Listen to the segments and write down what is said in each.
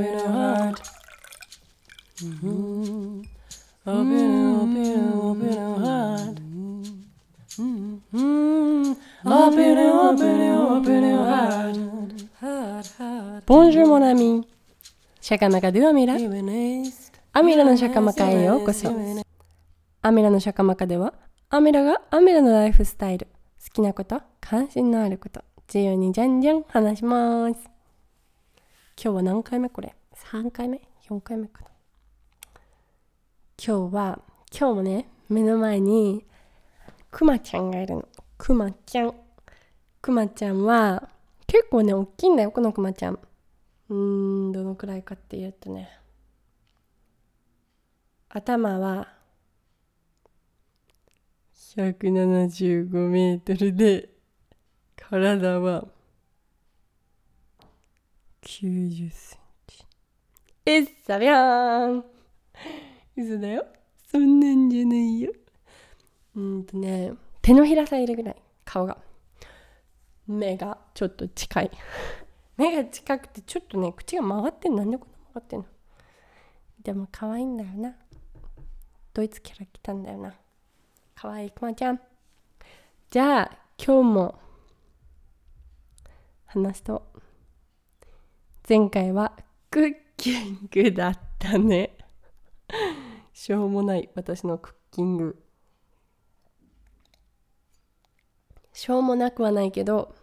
open your heart. Mm-hmm. Open, open, open your heart. Mm-hmm. Open, open, open your heart. Heart, heart. Bonjour mon ami. シャカマカドゥアミラ。アミラのシャカマカへようこそ。アミラのシャカマカでは、アミラがアミラのライフスタイル、好きなこと、関心のあること、自由にじゃんじゃん話します。今日は何回目これ ?3 回目 ?4 回目かな今日は、今日もね、目の前にクマちゃんがいるの。クマちゃん。クマちゃんは結構ね、大きいんだよ、このクマちゃん。うん、どのくらいかっていうとね。頭は175メートルで体は90センチ。えっさびゃーん嘘だよ。そんなんじゃないよ。うんとね、手のひらさえいるぐらい、顔が。目がちょっと近い。目が近くてちょっとね、口が曲がってんなんでこんな曲がってんのでも可愛いんだよな。ドイツキャラ来たんだよな。可愛いくまちゃん。じゃあ、今日も話すと前回はクッキングだったね。しょうもない私のクッキング。しょうもなくはないけど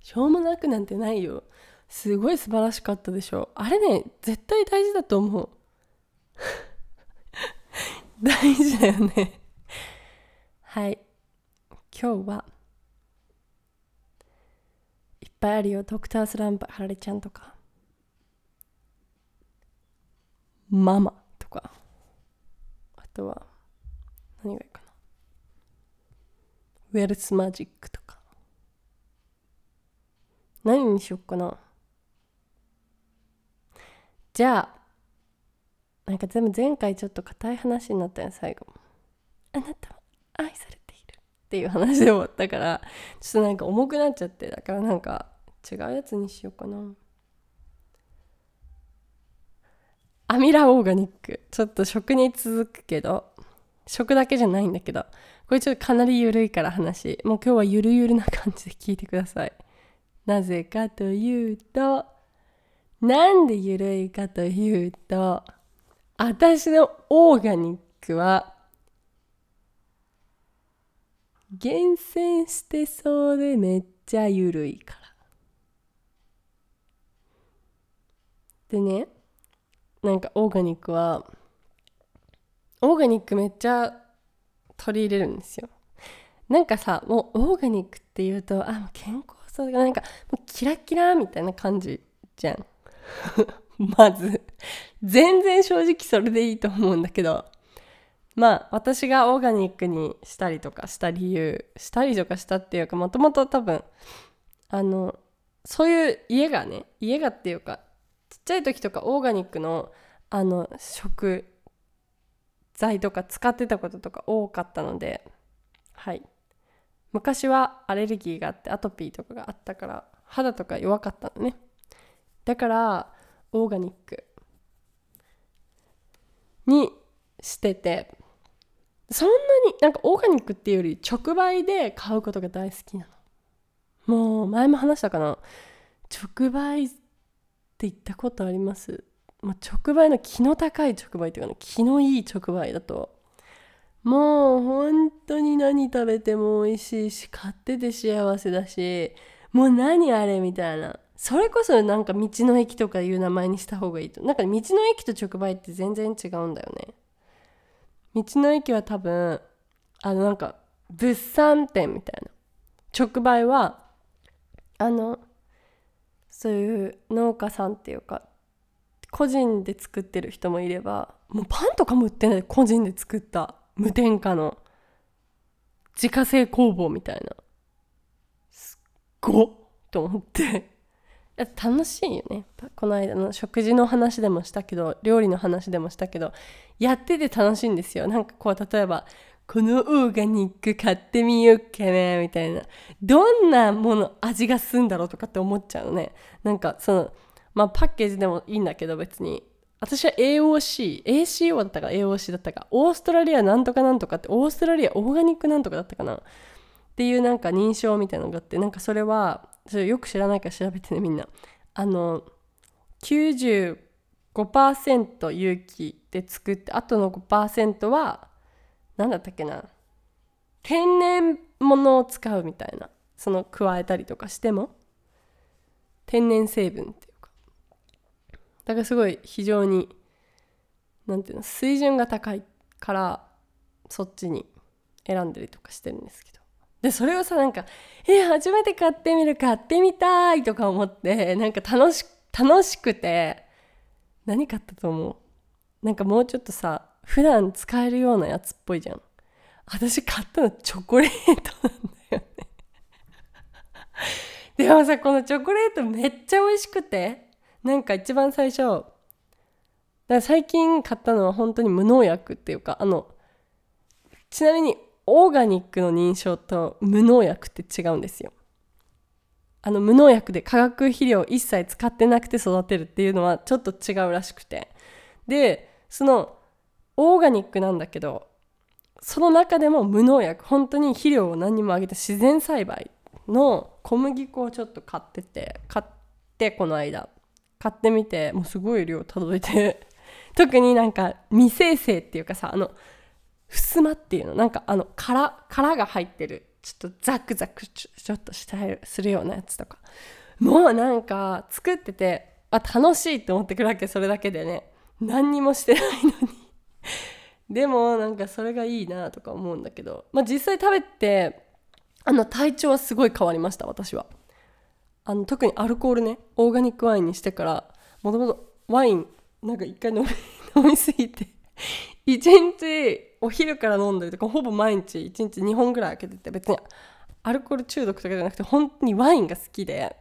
しょうもなくなんてないよ。すごい素晴らしかったでしょ。あれね絶対大事だと思う。大事だよね。はい。今日はぱいあるよ。ドクタースランプはられちゃんとか。ママとか。あとは何がいいかな。ウェルスマジックとか。何にしよっかな。じゃあなんか全部前回ちょっと硬い話になったよ最後。あなたは愛されっていう話で終わったからちょっとなんか重くなっちゃってだからなんか違うやつにしようかな。アミラオーガニック。ちょっと食に続くけど食だけじゃないんだけどこれちょっとかなり緩いから話。もう今日はゆるゆるな感じで聞いてください。なぜかというとなんでゆるいかというと私のオーガニックは厳選してそうでめっちゃゆるいから。でね、なんかオーガニックは、オーガニックめっちゃ取り入れるんですよ。なんかさ、もうオーガニックっていうと、あ、もう健康そうなんかもうキラキラみたいな感じじゃん。まず、全然正直それでいいと思うんだけど、まあ私がオーガニックにしたりとかした理由したりとかしたっていうかもともと多分あのそういう家がね家がっていうかちっちゃい時とかオーガニックのあの食材とか使ってたこととか多かったのではい。昔はアレルギーがあってアトピーとかがあったから肌とか弱かったのね。だからオーガニックにしててそんなになんかオーガニックっていうより直売で買うことが大好きなの。もう前も話したかな。直売って言ったことあります？もう直売の気の高い直売っていうか、ね、気のいい直売だと。もう本当に何食べても美味しいし買ってて幸せだしもう何あれみたいな。それこそなんか道の駅とかいう名前にした方がいいと。なんか道の駅と直売って全然違うんだよね。道の駅は多分あのなんか物産展みたいな直売はあのそういう農家さんっていうか個人で作ってる人もいればもうパンとかも売ってない個人で作った無添加の自家製工房みたいな。すっごっと思って。楽しいよね。この間の食事の話でもしたけど料理の話でもしたけどやってて楽しいんですよ。なんかこう例えばこのオーガニック買ってみようかなみたいな。どんなもの味がすんだろうとかって思っちゃうのね。なんかそのまあパッケージでもいいんだけど別に。私は AOC、ACO だったか AOC だったか、オーストラリアなんとかなんとかって、オーストラリアオーガニックなんとかだったかな。っていうなんか認証みたいなのがあって、なんかそれは、それよく知らないから調べてねみんな。あの、95%有機で作って、あとの5%は、何だったっけな天然物を使うみたいな。その加えたりとかしても、天然成分っていうかだからすごい非常に何ていうの水準が高いからそっちに選んだりとかしてるんですけどでそれをさなんか「え初めて買ってみる買ってみたい」とか思って なんか楽し楽しくて何買ったと思う？なんかもうちょっとさ普段使えるようなやつっぽいじゃん。私買ったのチョコレートなんだよね。でもさこのチョコレートめっちゃ美味しくてなんか一番最初だから最近買ったのは本当に無農薬っていうかあのちなみにオーガニックの認証と無農薬って違うんですよ。あの無農薬で化学肥料一切使ってなくて育てるっていうのはちょっと違うらしくて。でそのオーガニックなんだけどその中でも無農薬本当に肥料を何にもあげて自然栽培の小麦粉をちょっと買ってて買ってこの間。買ってみてもうすごい量届いて。特になんか未生成っていうかさあのふすまっていうのなんかあの殻殻が入ってるちょっとザクザクちょっとしたするようなやつとか。もうなんか作っててあ楽しいって思ってくるわけそれだけでね。何にもしてないのに。でもなんかそれがいいなとか思うんだけど。まあ実際食べてあの体調はすごい変わりました私は。あの特にアルコールねオーガニックワインにしてからもともとワインなんか一回飲み 飲みすぎて 一日お昼から飲んだりとかほぼ毎日一日2本ぐらい開けてて別にアルコール中毒とかじゃなくて本当にワインが好きで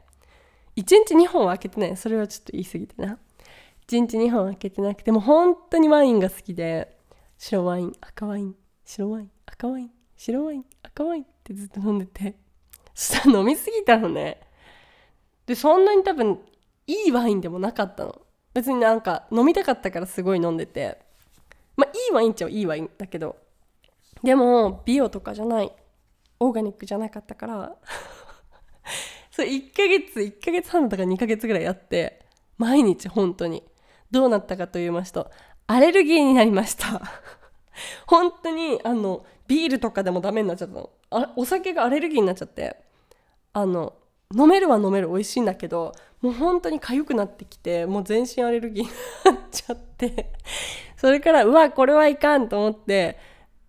1日2本は開けてない。それはちょっと言い過ぎてな。1日2本開けてなくても本当にワインが好きで白ワイン赤ワイン白ワイン赤ワイン白ワイン赤ワインってずっと飲んでて。そしたら飲みすぎたのね。でそんなに多分いいワインでもなかったの。別になんか飲みたかったからすごい飲んでて。まあいいワインっちゃいいワインだけどでもビオとかじゃないオーガニックじゃなかったから そう1ヶ月1ヶ月半とか2ヶ月ぐらいやって毎日本当にどうなったかと言いますとアレルギーになりました。本当にあのビールとかでもダメになっちゃったの。あお酒がアレルギーになっちゃってあの飲めるは飲める美味しいんだけどもう本当に痒くなってきてもう全身アレルギーになっちゃってそれからうわこれはいかんと思って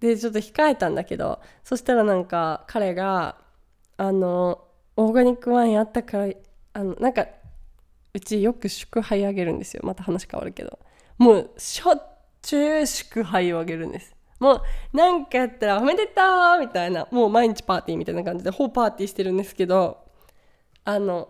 でちょっと控えたんだけどそしたらなんか彼があのオーガニックワインあったからあのなんかうちよく祝杯あげるんですよ。また話変わるけど。もうしょっちゅう祝杯をあげるんです。もう何かやったらおめでとうみたいなもう毎日パーティーみたいな感じでほぼパーティーしてるんですけどあの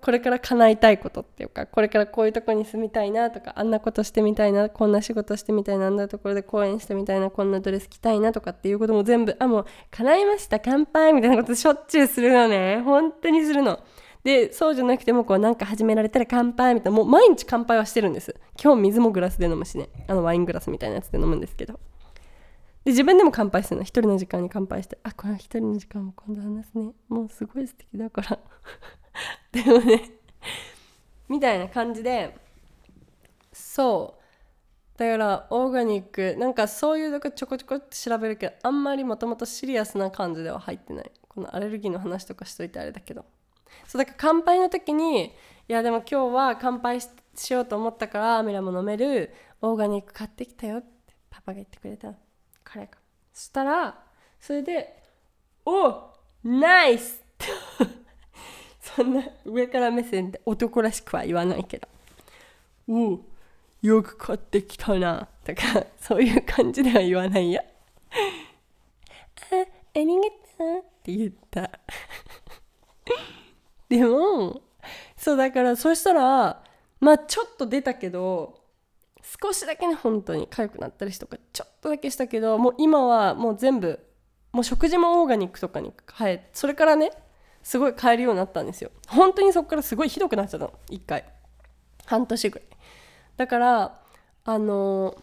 これから叶えたいことっていうかこれからこういうとこに住みたいなとかあんなことしてみたいなこんな仕事してみたいなあんなところで講演してみたいなこんなドレス着たいなとかっていうことも全部あもう叶いました乾杯みたいなことしょっちゅうするのね。本当にするの。でそうじゃなくてもこうなんか始められたら乾杯みたいなもう毎日乾杯はしてるんです。今日水もグラスで飲むしね。あのワイングラスみたいなやつで飲むんですけど。で自分でも乾杯するの。一人の時間に乾杯してあこれは一人の時間も今度話すね。もうすごい素敵だから。でもねみたいな感じでそう。だからオーガニックなんかそういうとこちょこちょこって調べるけどあんまりもともとシリアスな感じでは入ってない。このアレルギーの話とかしといてあれだけど。そうだから乾杯の時にいやでも今日は乾杯しようと思ったからアミラも飲めるオーガニック買ってきたよってパパが言ってくれた。彼が。そしたらそれで「おナイス!」そんな上から目線で男らしくは言わないけど「おおよく買ってきたな」とか そういう感じでは言わないや「あありがとう」って言った。でもそうだからそしたらまあちょっと出たけど少しだけね本当に痒くなったりとかちょっとだけしたけどもう今はもう全部もう食事もオーガニックとかに変えそれからねすごい変えるようになったんですよ。本当にそこからすごいひどくなっちゃったの。1回。半年ぐらい。だからあの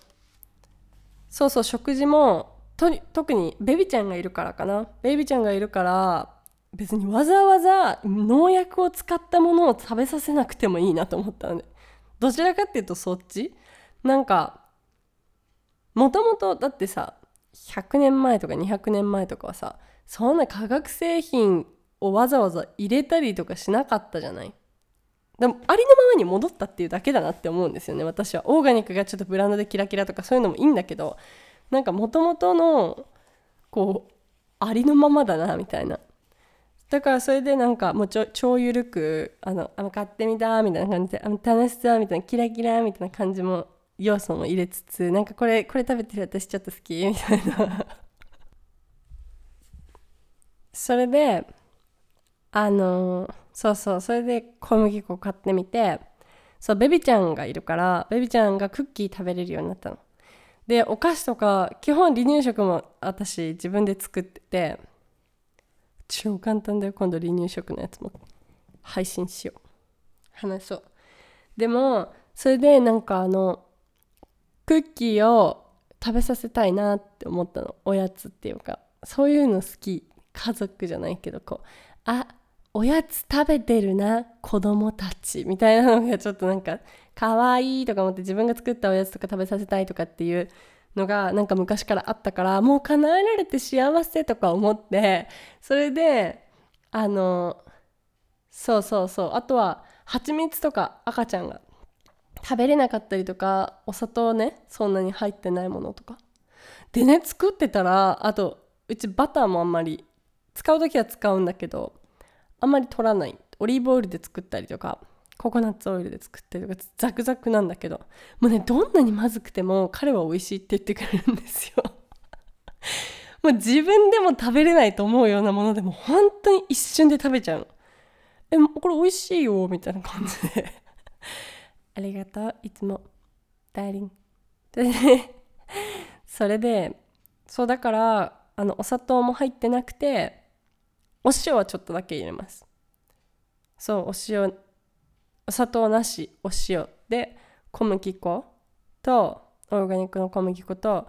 そうそう食事もと特にベビちゃんがいるからかな。ベビちゃんがいるから別にわざわざ農薬を使ったものを食べさせなくてもいいなと思ったので。どちらかっていうとそっち。なんかもともとだってさ100年前とか200年前とかはさそんな化学製品をわざわざ入れたりとかしなかったじゃない？でもありのままに戻ったっていうだけだなって思うんですよね。私は。オーガニックがちょっとブランドでキラキラとかそういうのもいいんだけどなんかもともとのこうありのままだなみたいな。だからそれでなんかもうちょ超ゆるくあのあ買ってみたみたいな感じであ楽しそうみたいなキラキラみたいな感じも要素も入れつつなんかこれこれ食べてる私ちょっと好きみたいな。それであのそうそうそれで小麦粉買ってみてそうベビちゃんがいるからベビちゃんがクッキー食べれるようになったの。でお菓子とか基本離乳食も私自分で作ってて超簡単だよ今度離乳食のやつも。配信しよう。話そう。でもそれでなんかあのクッキーを食べさせたいなって思ったの。おやつっていうか。そういうの好き。家族じゃないけどこう。あおやつ食べてるな子供たちみたいなのがちょっとなんか可愛いとか思って自分が作ったおやつとか食べさせたいとかっていうのがなんか昔からあったからもう叶えられて幸せとか思ってそれであのそうそうそう。あとは蜂蜜とか赤ちゃんが食べれなかったりとかお砂糖ねそんなに入ってないものとか。でね作ってたらあとうちバターもあんまり使う時は使うんだけどあんまり取らない。オリーブオイルで作ったりとかココナッツオイルで作ったりとかザクザクなんだけどもうねどんなにまずくても彼は美味しいって言ってくれるんですよ。もう自分でも食べれないと思うようなものでも本当に一瞬で食べちゃうの。えこれ美味しいよみたいな感じで。ありがとういつも。ダーリン。で それでそうだからあのお砂糖も入ってなくてお塩はちょっとだけ入れます。そうお塩お砂糖なしお塩で小麦粉とオーガニックの小麦粉と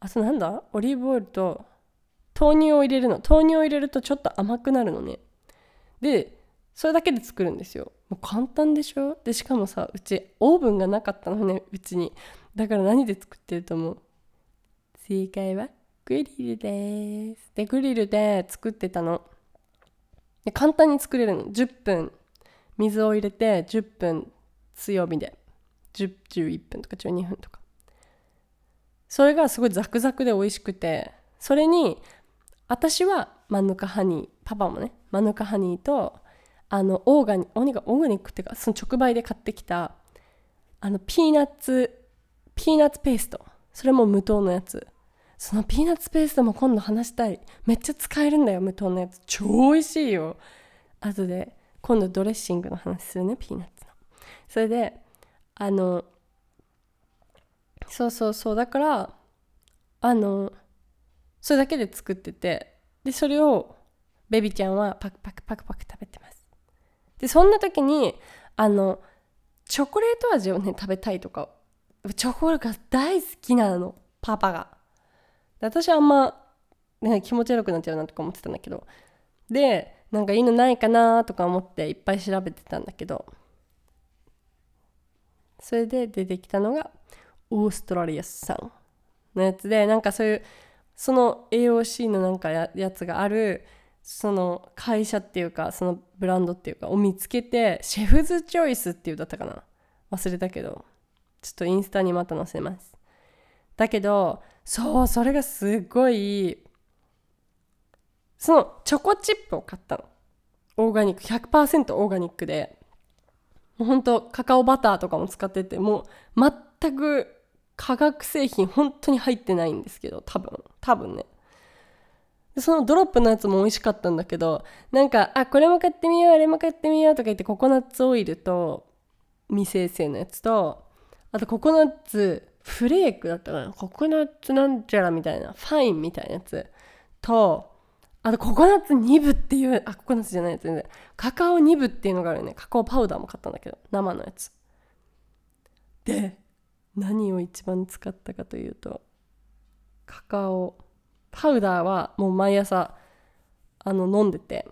あとなんだ？オリーブオイルと豆乳を入れるの。豆乳を入れるとちょっと甘くなるのね。でそれだけで作るんですよ。もう簡単でしょ？でしかもさうちオーブンがなかったのねうちに。だから何で作ってると思う？正解は？グリルです。でグリルで作ってたの。で簡単に作れるの。10分。水を入れて10分。強火で。10 11分とか12分とか。それがすごいザクザクで美味しくて。それに私はマヌカハニー。パパもね。マヌカハニーとあのオーガニオーガニックっていうかその直売で買ってきたあのピーナッツピーナッツペースト。それも無糖のやつ。そのピーナッツペーストも今度話したい。めっちゃ使えるんだよ無糖のやつ。超美味しいよ。後で今度ドレッシングの話するねピーナッツの。それであのそうそうそう。だからあのそれだけで作ってて。でそれをベビちゃんはパクパクパクパク食べてます。でそんな時にあのチョコレート味をね食べたいとかチョコレートが大好きなの。パパが。私はあんま、ね、気持ち悪くなっちゃうなとか思ってたんだけど。でなんかいいのないかなとか思っていっぱい調べてたんだけど。それで出てきたのがオーストラリア産のやつでなんかそういうその AOC のなんかややつがあるその会社っていうかそのブランドっていうかを見つけてシェフズチョイスっていうだったかな。忘れたけど。ちょっとインスタにまた載せます。だけどそうそれがすごいそのチョコチップを買ったの。オーガニック100%オーガニックで。もうほんとカカオバターとかも使っててもう全く化学製品本当に入ってないんですけど多分。多分ね。そのドロップのやつも美味しかったんだけどなんかあこれも買ってみようあれも買ってみようとか言ってココナッツオイルと未生成のやつとあとココナッツフレークだったかな？ココナッツなんちゃらみたいな。ファインみたいなやつ。とあとココナッツ2部っていうあココナッツじゃないやつ全然。カカオ2部っていうのがあるね。カカオパウダーも買ったんだけど生のやつ。で何を一番使ったかというとカカオパウダーはもう毎朝あの飲んでて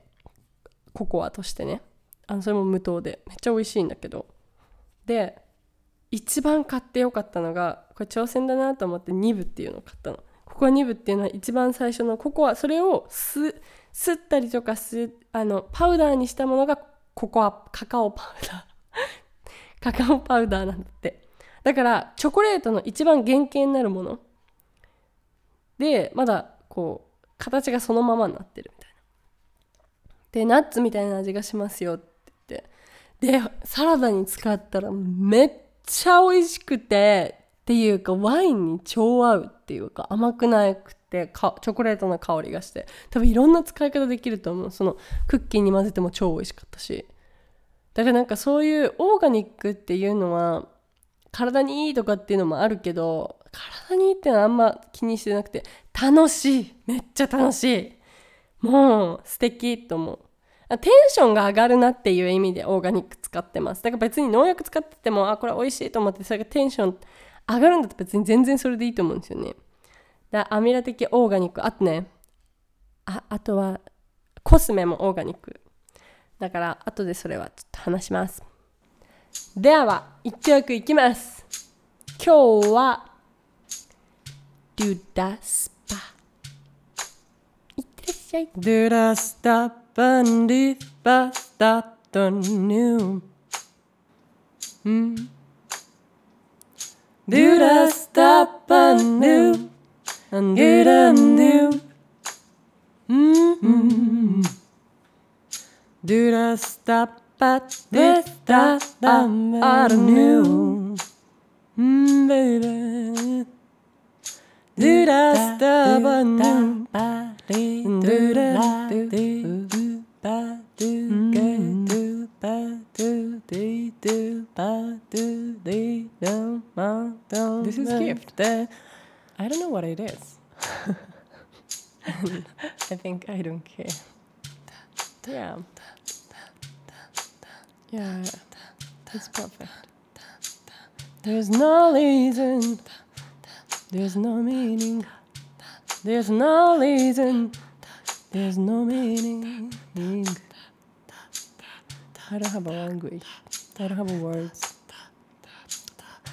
ココアとしてね。あのそれも無糖で。めっちゃ美味しいんだけど。で一番買ってよかったのがこれ挑戦だなと思って2部っていうのを買ったの。ココア2部っていうのは一番最初のココアそれをす吸ったりとかすあのパウダーにしたものがココアカカオパウダー。カカオパウダーなんだって。だからチョコレートの一番原型になるもの。でまだこう形がそのままになってるみたいな。でナッツみたいな味がしますよって言って。でサラダに使ったらめっちゃ美味しくてっていうかワインに超合うっていうか甘くなくてチョコレートの香りがして多分いろんな使い方できると思う。そのクッキーに混ぜても超美味しかったし。だからなんかそういうオーガニックっていうのは体にいいとかっていうのもあるけど体にいいっていうのはあんま気にしてなくて楽しい。めっちゃ楽しい。もう素敵と思う。テンションが上がるなっていう意味でオーガニック使ってます。だから別に農薬使っててもあこれ美味しいと思ってそれがテンション上がるんだったら別に全然それでいいと思うんですよね。だアミラ的オーガニック。あとねああとはコスメもオーガニック。だから後でそれはちょっと話します。では一曲いきます。今日はデュダスパ。いってらっしゃい。Did I stop and if beneath da da hmm. da new. hmm. Do da stappa nu, and du da nu. Do da stappa du da are new. hmm baby. Do da stappa nu, do da do. This is ba, gift. da. I don't know what it is I think I don't care yeah yeah it's perfect There's no reason. There's no meaning. There's no reason. There's no meaning. I don't have a language. I don't have words.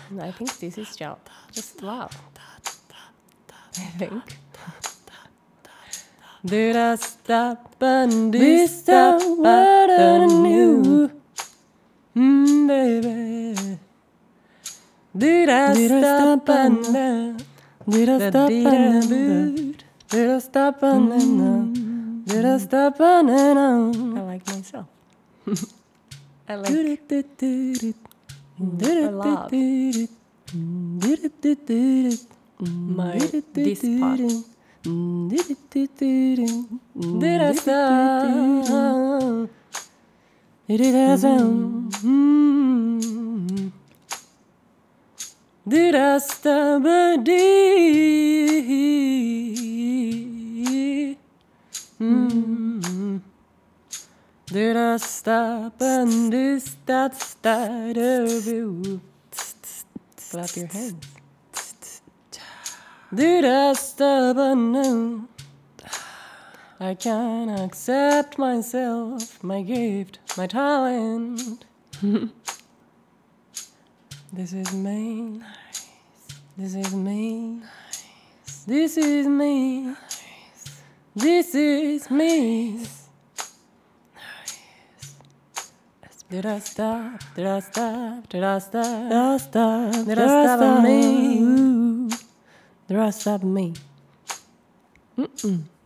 And I think this is just, just love. I think. Did I stop and did stop what I knew? Mm, baby. Did I stop and uh, did I stop and did I stop and uh, did I stop and I uh, like myself. I like I love. My this part. Deração. Deração. Derastabadi. Derastabandis, that's that of you. Clap your hands. Did I and know? I can accept myself, my gift, my talent. this is me. This is me. This is me. This is me. Did I stop? Did I stop? Did I stop? Did I stop? Did I stop at me? Did I stop me?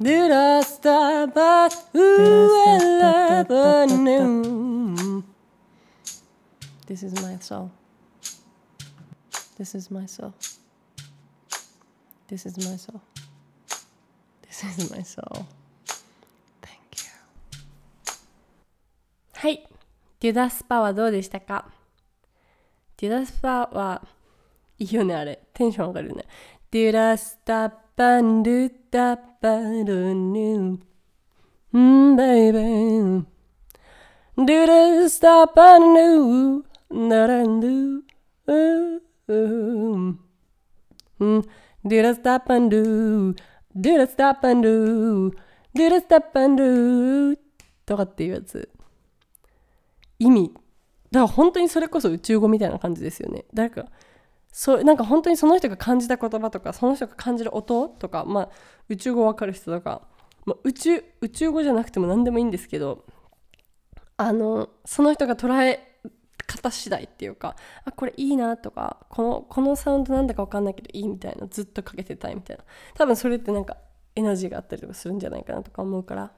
Did I stop at ever knew? This is my soul. This is my soul. This is my soul. This is my soul. Thank you. はい。デュダスパはどうでしたか？デュダスパはいいよねあれ。テンション上がるね。デュラスタパンドゥタパルニュんベイベーデュラスタパンドゥナランドゥうん。デュラスタパンドゥデュラスタパンドゥデュラスタパンドゥとかっていうやつ。意味。だから本当にそれこそ宇宙語みたいな感じですよね。誰かそうなんか本当にその人が感じた言葉とかその人が感じる音とか、まあ、宇宙語わかる人とか、まあ、宇宙宇宙語じゃなくても何でもいいんですけどあのその人が捉え方次第っていうかあこれいいなとかこのこのサウンドなんだか分かんないけどいいみたいなずっとかけてたいみたいな。多分それってなんかエナジーがあったりとかするんじゃないかなとか思うから。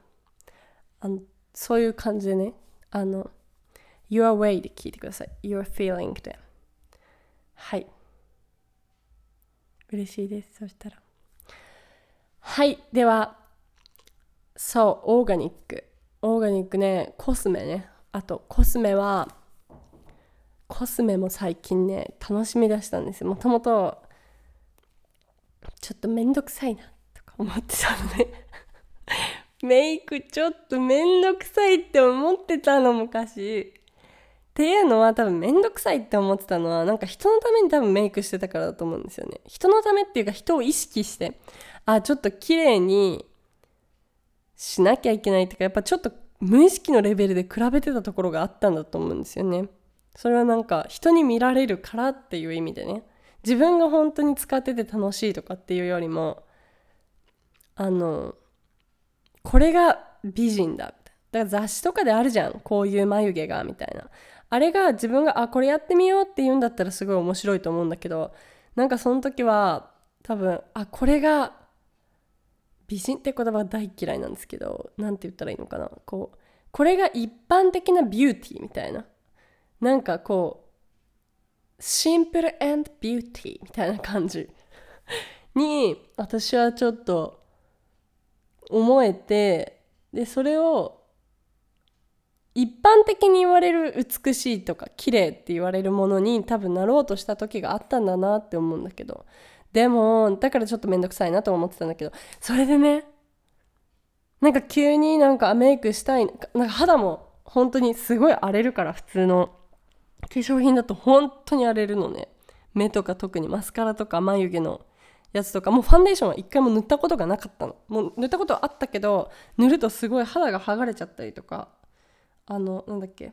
あのそういう感じでねあの Your way で聞いてください。Your feeling で。はい。嬉しいです。そしたら。はい。ではそうオーガニック。オーガニックねコスメね。あとコスメはコスメも最近ね楽しみ出したんですよ。もともとちょっとめんどくさいなとか思ってたのね。メイクちょっとめんどくさいって思ってたの昔。っていうのは多分めんどくさいって思ってたのはなんか人のために多分メイクしてたからだと思うんですよね。人のためっていうか人を意識してあちょっと綺麗にしなきゃいけないっていうかやっぱちょっと無意識のレベルで比べてたところがあったんだと思うんですよね。それはなんか人に見られるからっていう意味でね。自分が本当に使ってて楽しいとかっていうよりもあのこれが美人だだから雑誌とかであるじゃん。こういう眉毛がみたいな。あれが自分があこれやってみようって言うんだったらすごい面白いと思うんだけどなんかその時は多分あこれが美人って言葉大嫌いなんですけど何て言ったらいいのかな。こうこれが一般的なビューティーみたいな。なんかこうシンプルビューティーみたいな感じ。に私はちょっと思えてでそれを一般的に言われる美しいとか綺麗って言われるものに多分なろうとした時があったんだなって思うんだけど。でもだからちょっとめんどくさいなと思ってたんだけど。それでねなんか急になんかメイクしたいなんか肌も本当にすごい荒れるから普通の。化粧品だと本当に荒れるのね。目とか特にマスカラとか眉毛のやつとか。もうファンデーションは一回も塗ったことがなかったの。もう塗ったことはあったけど塗るとすごい肌が剥がれちゃったりとか。あのなんだっけ。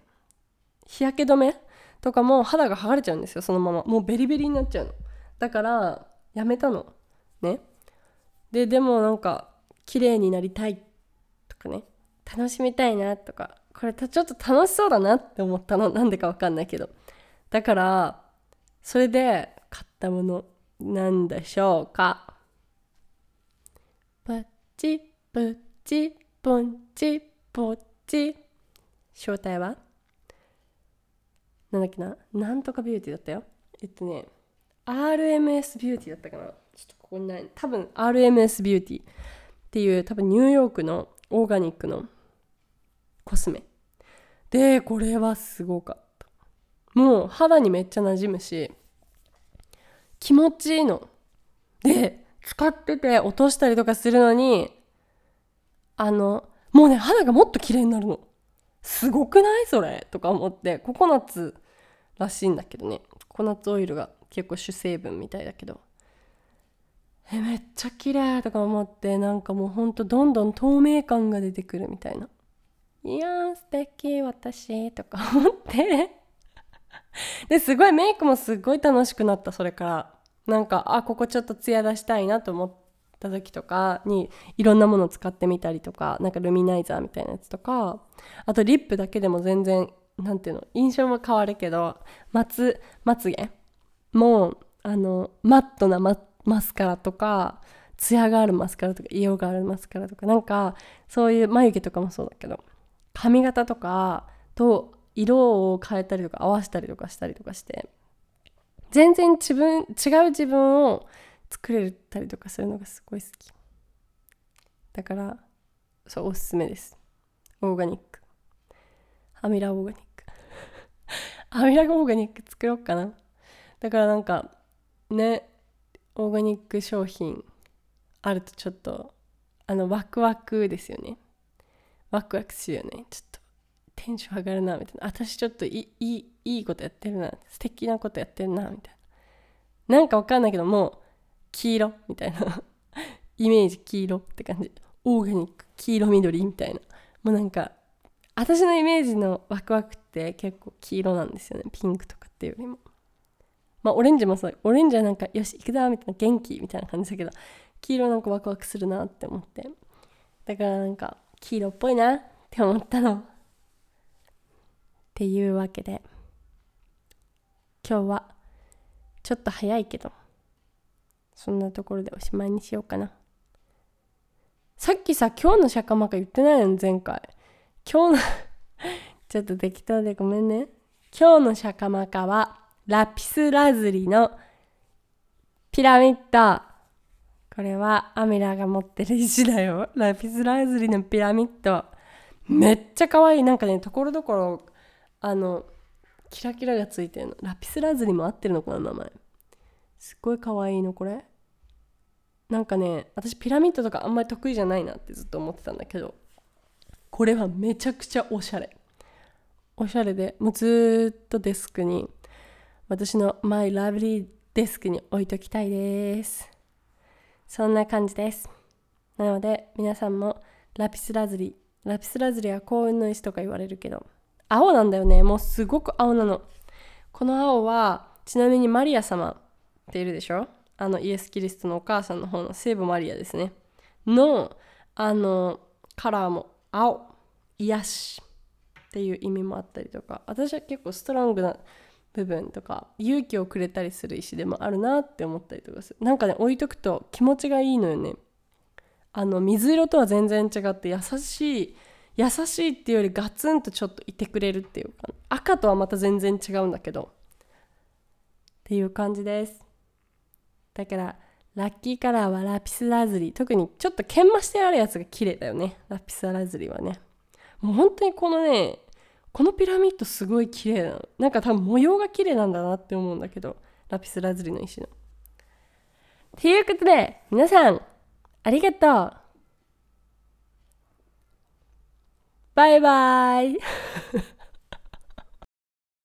日焼け止めとかも肌が剥がれちゃうんですよそのまま。もうベリベリになっちゃうの。だからやめたの。ね。ででもなんか綺麗になりたいとかね。楽しみたいなとか。これちょっと楽しそうだなって思ったの。なんでかわかんないけど。だからそれで買ったものなんでしょうか。パチプチポンチポチ。正体は？なんだっけな？なんとかビューティーだったよ。えっとね RMS ビューティーだったかな。ちょっとここにない。多分 RMS ビューティーっていう多分ニューヨークのオーガニックのコスメ。でこれはすごかった。もう肌にめっちゃ馴染むし気持ちいいの。で使ってて落としたりとかするのにあのもうね肌がもっと綺麗になるの。すごくないそれ？とか思ってココナッツらしいんだけどね。ココナッツオイルが結構主成分みたいだけど。えめっちゃ綺麗とか思ってなんかもうほんとどんどん透明感が出てくるみたいな。いやー素敵私とか思って。ですごいメイクもすごい楽しくなったそれから。なんかあここちょっとツヤ出したいなと思った時とかにいろんなものを使ってみたりとかなんかルミナイザーみたいなやつとかあとリップだけでも全然なんていうの印象も変わるけどまつまつげもあのマットなママスカラとかツヤがあるマスカラとか色があるマスカラとかなんかそういう眉毛とかもそうだけど髪型とかと色を変えたりとか合わせたりとかしたりとかして全然自分違う自分を作れたりとかするのがすごい好き。だからそうおすすめです。オーガニック。アミラオーガニック。アミラオーガニック作ろうかな。だからなんかねオーガニック商品あるとちょっとあのワクワクですよね。ワクワクするよね。ちょっとテンション上がるなみたいな。私ちょっといいいいことやってるな。素敵なことやってるなみたいな。なんかわかんないけども黄色みたいな。イメージ黄色って感じ。オーガニック黄色緑みたいな。もうなんか私のイメージのワクワクって結構黄色なんですよね。ピンクとかっていうよりも。まあオレンジもそう。オレンジはなんかよし行くぞみたいな元気みたいな感じだけど黄色なんかワクワクするなって思って。だからなんか黄色っぽいなって思ったの。っていうわけで今日はちょっと早いけどそんなところでおしまいにしようかな。さっきさ今日の釈迦マカ言ってないの前回。今日の ちょっと適当でごめんね。今日の釈迦マカはラピスラズリのピラミッド。これはアミラが持ってる石だよ。ラピスラズリのピラミッド。めっちゃ可愛い。なんかねところどころあのキラキラがついてるの。ラピスラズリも合ってるのかな名前。すっごい可愛いのこれ。なんかね私ピラミッドとかあんまり得意じゃないなってずっと思ってたんだけどこれはめちゃくちゃおしゃれ。おしゃれでもうずっとデスクに私のマイラブリーデスクに置いときたいです。そんな感じです。なので皆さんもラピスラズリラピスラズリは幸運の石とか言われるけど青なんだよね。もうすごく青なの。この青はちなみにマリア様っているでしょ？あのイエス・キリストのお母さんの方の聖母マリアですね。のあのカラーも青癒しっていう意味もあったりとか私は結構ストロングな部分とか勇気をくれたりする石でもあるなって思ったりとかする。なんかね置いとくと気持ちがいいのよね。あの水色とは全然違って優しい優しいっていうよりガツンとちょっといてくれるっていうか赤とはまた全然違うんだけどっていう感じです。だからラッキーカラーはラピスラズリ特にちょっと研磨してあるやつが綺麗だよね。ラピスラズリはね。もう本当にこのねこのピラミッドすごい綺麗なの。なんか多分模様が綺麗なんだなって思うんだけどラピスラズリの石の。っていうことで皆さんありがとう。バイバイ。